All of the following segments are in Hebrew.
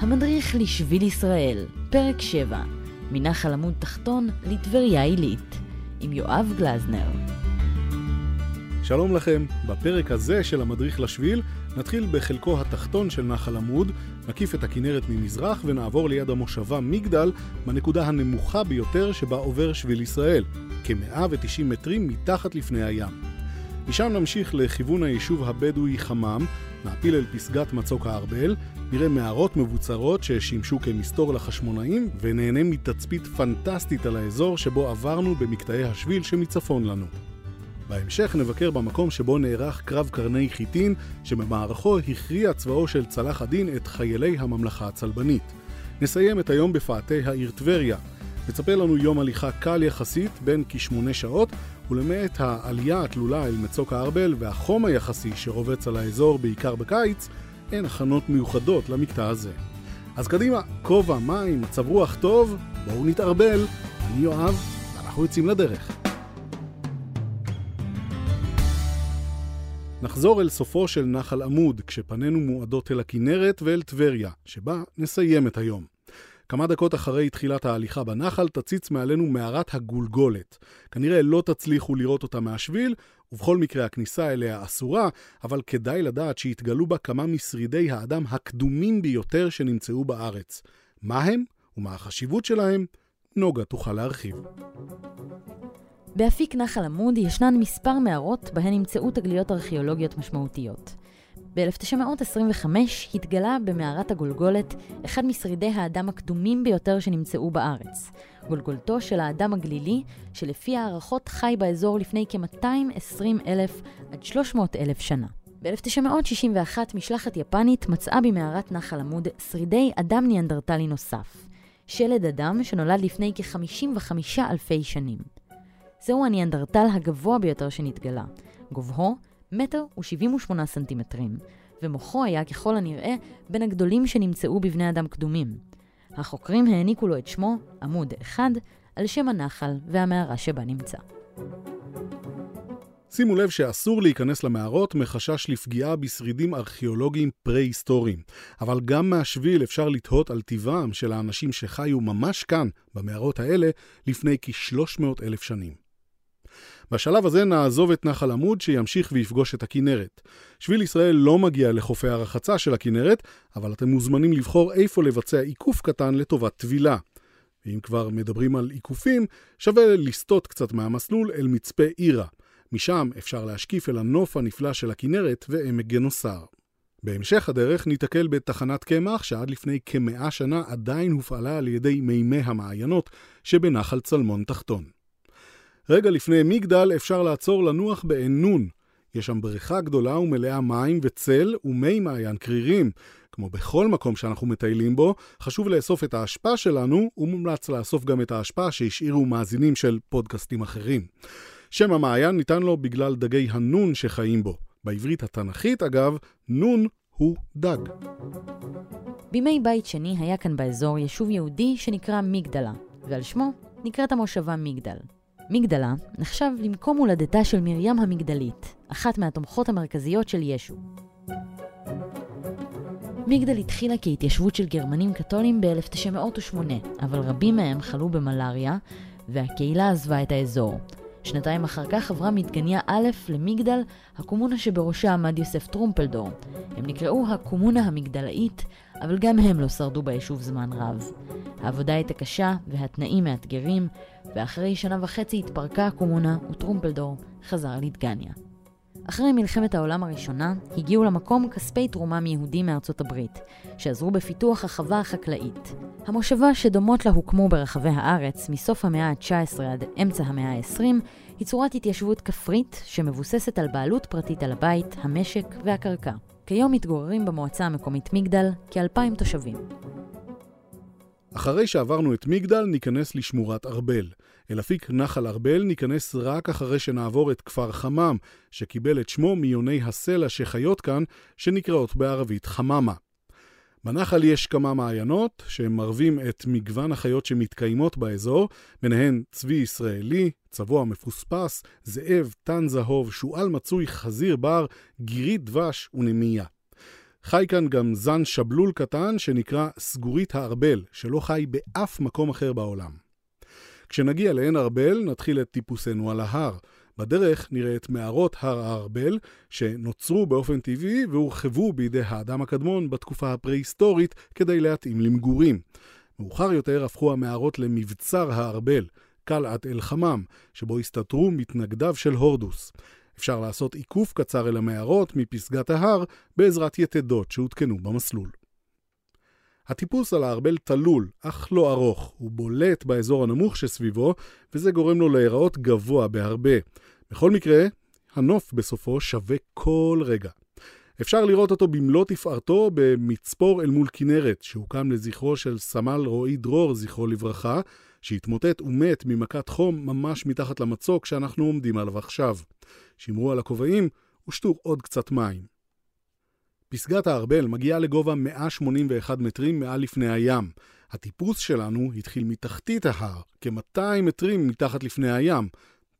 המדריך לשביל ישראל, פרק 7, מנחל עמוד תחתון לטבריה עילית, עם יואב גלזנר. שלום לכם, בפרק הזה של המדריך לשביל נתחיל בחלקו התחתון של נחל עמוד, נקיף את הכנרת ממזרח ונעבור ליד המושבה מגדל, בנקודה הנמוכה ביותר שבה עובר שביל ישראל, כ-190 מטרים מתחת לפני הים. משם נמשיך לכיוון היישוב הבדואי חמם, נעפיל אל פסגת מצוק הארבל, נראה מערות מבוצרות ששימשו כמסתור לחשמונאים, ונהנה מתצפית פנטסטית על האזור שבו עברנו במקטעי השביל שמצפון לנו. בהמשך נבקר במקום שבו נערך קרב קרני חיטין, שבמערכו הכריע צבאו של צלח הדין את חיילי הממלכה הצלבנית. נסיים את היום בפאתי העיר טבריה. מצפה לנו יום הליכה קל יחסית, בין כשמונה שעות, ולמעט העלייה התלולה אל מצוק הארבל והחום היחסי שרובץ על האזור בעיקר בקיץ, אין הכנות מיוחדות למקטע הזה. אז קדימה, כובע, מים, מצב רוח טוב, בואו נתערבל. אני יואב, ואנחנו יוצאים לדרך. נחזור אל סופו של נחל עמוד, כשפנינו מועדות אל הכנרת ואל טבריה, שבה נסיים את היום. כמה דקות אחרי תחילת ההליכה בנחל תציץ מעלינו מערת הגולגולת. כנראה לא תצליחו לראות אותה מהשביל, ובכל מקרה הכניסה אליה אסורה, אבל כדאי לדעת שהתגלו בה כמה משרידי האדם הקדומים ביותר שנמצאו בארץ. מה הם ומה החשיבות שלהם? נוגה תוכל להרחיב. באפיק נחל עמוד ישנן מספר מערות בהן נמצאו תגליות ארכיאולוגיות משמעותיות. ב-1925 התגלה במערת הגולגולת אחד משרידי האדם הקדומים ביותר שנמצאו בארץ. גולגולתו של האדם הגלילי, שלפי הערכות חי באזור לפני כ-220 אלף עד 300 אלף שנה. ב-1961 משלחת יפנית מצאה במערת נחל עמוד שרידי אדם ניאנדרטלי נוסף. שלד אדם שנולד לפני כ-55 אלפי שנים. זהו הניאנדרטל הגבוה ביותר שנתגלה. גובהו מטר ושבעים ושמונה סנטימטרים, ומוחו היה ככל הנראה בין הגדולים שנמצאו בבני אדם קדומים. החוקרים העניקו לו את שמו, עמוד אחד, על שם הנחל והמערה שבה נמצא. שימו לב שאסור להיכנס למערות מחשש לפגיעה בשרידים ארכיאולוגיים פרה-היסטוריים. אבל גם מהשביל אפשר לתהות על טיבם של האנשים שחיו ממש כאן, במערות האלה, לפני כ-300 אלף שנים. בשלב הזה נעזוב את נחל עמוד שימשיך ויפגוש את הכנרת. שביל ישראל לא מגיע לחופי הרחצה של הכנרת, אבל אתם מוזמנים לבחור איפה לבצע עיקוף קטן לטובת טבילה. ואם כבר מדברים על עיקופים, שווה לסטות קצת מהמסלול אל מצפה עירה. משם אפשר להשקיף אל הנוף הנפלא של הכנרת ועמק גנוסר. בהמשך הדרך ניתקל בתחנת קמח שעד לפני כמאה שנה עדיין הופעלה על ידי מימי המעיינות שבנחל צלמון תחתון. רגע לפני מגדל אפשר לעצור לנוח בעין נון. יש שם בריכה גדולה ומלאה מים וצל ומי מעיין קרירים. כמו בכל מקום שאנחנו מטיילים בו, חשוב לאסוף את האשפה שלנו, ומומלץ לאסוף גם את האשפה שהשאירו מאזינים של פודקאסטים אחרים. שם המעיין ניתן לו בגלל דגי הנון שחיים בו. בעברית התנ"כית, אגב, נון הוא דג. בימי בית שני היה כאן באזור יישוב יהודי שנקרא מגדלה, ועל שמו נקראת המושבה מגדל. מגדלה נחשב למקום הולדתה של מרים המגדלית, אחת מהתומכות המרכזיות של ישו. מגדל התחילה כהתיישבות של גרמנים קתולים ב-1908, אבל רבים מהם חלו במלאריה, והקהילה עזבה את האזור. שנתיים אחר כך עברה מדגניה א' למגדל, הקומונה שבראשה עמד יוסף טרומפלדור. הם נקראו הקומונה המגדלאית, אבל גם הם לא שרדו ביישוב זמן רב. העבודה הייתה קשה והתנאים מאתגרים, ואחרי שנה וחצי התפרקה הקומונה וטרומפלדור חזר לדגניה. אחרי מלחמת העולם הראשונה, הגיעו למקום כספי תרומה מיהודים מארצות הברית, שעזרו בפיתוח החווה החקלאית. המושבה שדומות לה הוקמו ברחבי הארץ מסוף המאה ה-19 עד אמצע המאה ה-20, היא צורת התיישבות כפרית שמבוססת על בעלות פרטית על הבית, המשק והקרקע. כיום מתגוררים במועצה המקומית מגדל כאלפיים תושבים. אחרי שעברנו את מגדל, ניכנס לשמורת ארבל. אל אפיק נחל ארבל ניכנס רק אחרי שנעבור את כפר חמם, שקיבל את שמו מיוני הסלע שחיות כאן, שנקראות בערבית חממה. בנחל יש כמה מעיינות שמרבים את מגוון החיות שמתקיימות באזור, ביניהן צבי ישראלי, צבוע מפוספס, זאב, תן זהוב, שועל מצוי, חזיר בר, גירית דבש ונמייה. חי כאן גם זן שבלול קטן שנקרא סגורית הארבל, שלא חי באף מקום אחר בעולם. כשנגיע לעין ארבל, נתחיל את טיפוסנו על ההר. בדרך נראה את מערות הר הארבל, שנוצרו באופן טבעי והורחבו בידי האדם הקדמון בתקופה הפרה-היסטורית כדי להתאים למגורים. מאוחר יותר הפכו המערות למבצר הארבל, קלעת אל-חמם, שבו הסתתרו מתנגדיו של הורדוס. אפשר לעשות עיקוף קצר אל המערות מפסגת ההר בעזרת יתדות שהותקנו במסלול. הטיפוס על הארבל תלול, אך לא ארוך. הוא בולט באזור הנמוך שסביבו, וזה גורם לו להיראות גבוה בהרבה. בכל מקרה, הנוף בסופו שווה כל רגע. אפשר לראות אותו במלוא תפארתו במצפור אל מול כנרת, שהוקם לזכרו של סמל רועי דרור, זכרו לברכה, שהתמוטט ומת ממכת חום ממש מתחת למצוק שאנחנו עומדים עליו עכשיו. שמרו על הכובעים ושתו עוד קצת מים. פסגת הארבל מגיעה לגובה 181 מטרים מעל לפני הים. הטיפוס שלנו התחיל מתחתית ההר, כ-200 מטרים מתחת לפני הים.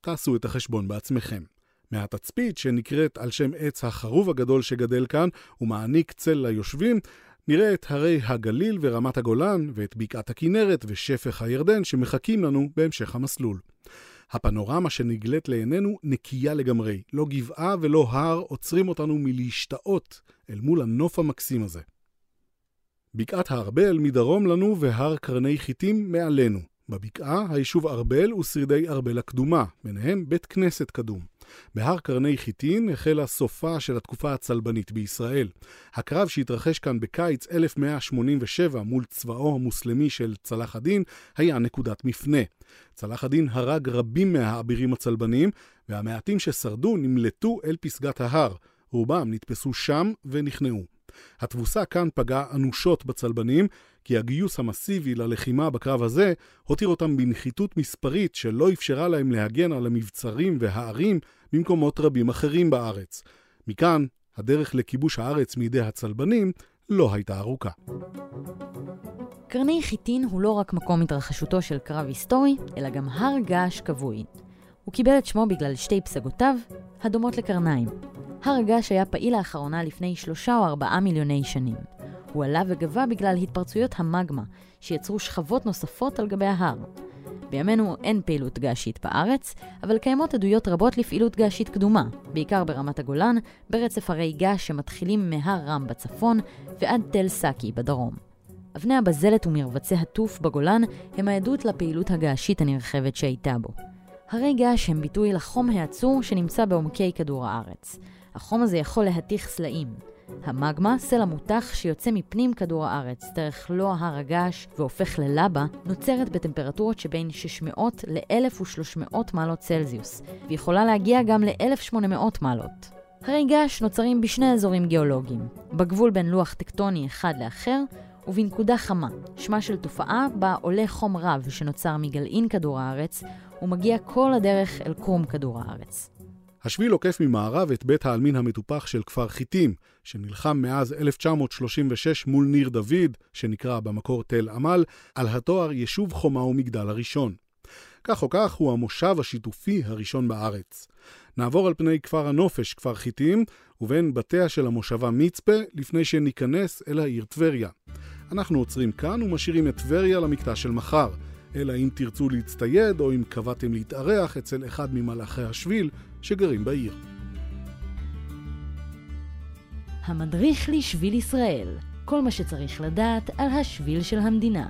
תעשו את החשבון בעצמכם. מהתצפית, שנקראת על שם עץ החרוב הגדול שגדל כאן ומעניק צל ליושבים, נראה את הרי הגליל ורמת הגולן, ואת בקעת הכנרת ושפך הירדן שמחכים לנו בהמשך המסלול. הפנורמה שנגלית לעינינו נקייה לגמרי. לא גבעה ולא הר עוצרים אותנו מלהשתאות אל מול הנוף המקסים הזה. בקעת הארבל מדרום לנו והר קרני חיטים מעלינו. בבקעה היישוב ארבל ושרידי ארבל הקדומה, ביניהם בית כנסת קדום. בהר קרני חיטין החלה סופה של התקופה הצלבנית בישראל. הקרב שהתרחש כאן בקיץ 1187 מול צבאו המוסלמי של צלאח א-דין היה נקודת מפנה. צלאח א-דין הרג רבים מהאבירים הצלבנים, והמעטים ששרדו נמלטו אל פסגת ההר. רובם נתפסו שם ונכנעו. התבוסה כאן פגעה אנושות בצלבנים, כי הגיוס המסיבי ללחימה בקרב הזה הותיר אותם בנחיתות מספרית שלא אפשרה להם להגן על המבצרים והערים במקומות רבים אחרים בארץ. מכאן, הדרך לכיבוש הארץ מידי הצלבנים לא הייתה ארוכה. קרני חיטין הוא לא רק מקום התרחשותו של קרב היסטורי, אלא גם הר געש כבוי. הוא קיבל את שמו בגלל שתי פסגותיו, הדומות לקרניים. הר הגעש היה פעיל לאחרונה לפני שלושה או ארבעה מיליוני שנים. הוא עלה וגבה בגלל התפרצויות המגמה, שיצרו שכבות נוספות על גבי ההר. בימינו אין פעילות געשית בארץ, אבל קיימות עדויות רבות לפעילות געשית קדומה, בעיקר ברמת הגולן, ברצף הרי געש שמתחילים מהר רם בצפון ועד תל סאקי בדרום. אבני הבזלת ומרבצי הטוף בגולן הם העדות לפעילות הגעשית הנרחבת שהייתה בו. הרי געש הם ביטוי לחום העצור שנמצא בעומקי כדור הארץ. החום הזה יכול להתיך סלעים. המגמה, סלע מותח שיוצא מפנים כדור הארץ דרך לא הר הגעש והופך ללבה, נוצרת בטמפרטורות שבין 600 ל-1300 מעלות צלזיוס, ויכולה להגיע גם ל-1800 מעלות. הרי געש נוצרים בשני אזורים גיאולוגיים, בגבול בין לוח טקטוני אחד לאחר, ובנקודה חמה, שמה של תופעה בה עולה חום רב שנוצר מגלעין כדור הארץ, ומגיע כל הדרך אל קרום כדור הארץ. השביל עוקף ממערב את בית העלמין המטופח של כפר חיטים, שנלחם מאז 1936 מול ניר דוד, שנקרא במקור תל עמל, על התואר יישוב חומה ומגדל הראשון. כך או כך הוא המושב השיתופי הראשון בארץ. נעבור על פני כפר הנופש, כפר חיטים, ובין בתיה של המושבה מצפה, לפני שניכנס אל העיר טבריה. אנחנו עוצרים כאן ומשאירים את טבריה למקטע של מחר, אלא אם תרצו להצטייד או אם קבעתם להתארח אצל אחד ממלאכי השביל שגרים בעיר. המדריך לשביל ישראל, כל מה שצריך לדעת על השביל של המדינה.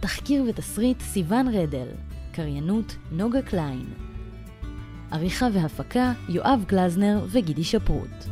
תחקיר ותסריט סיון רדל, קריינות נוגה קליין. עריכה והפקה יואב גלזנר וגידי שפרוט.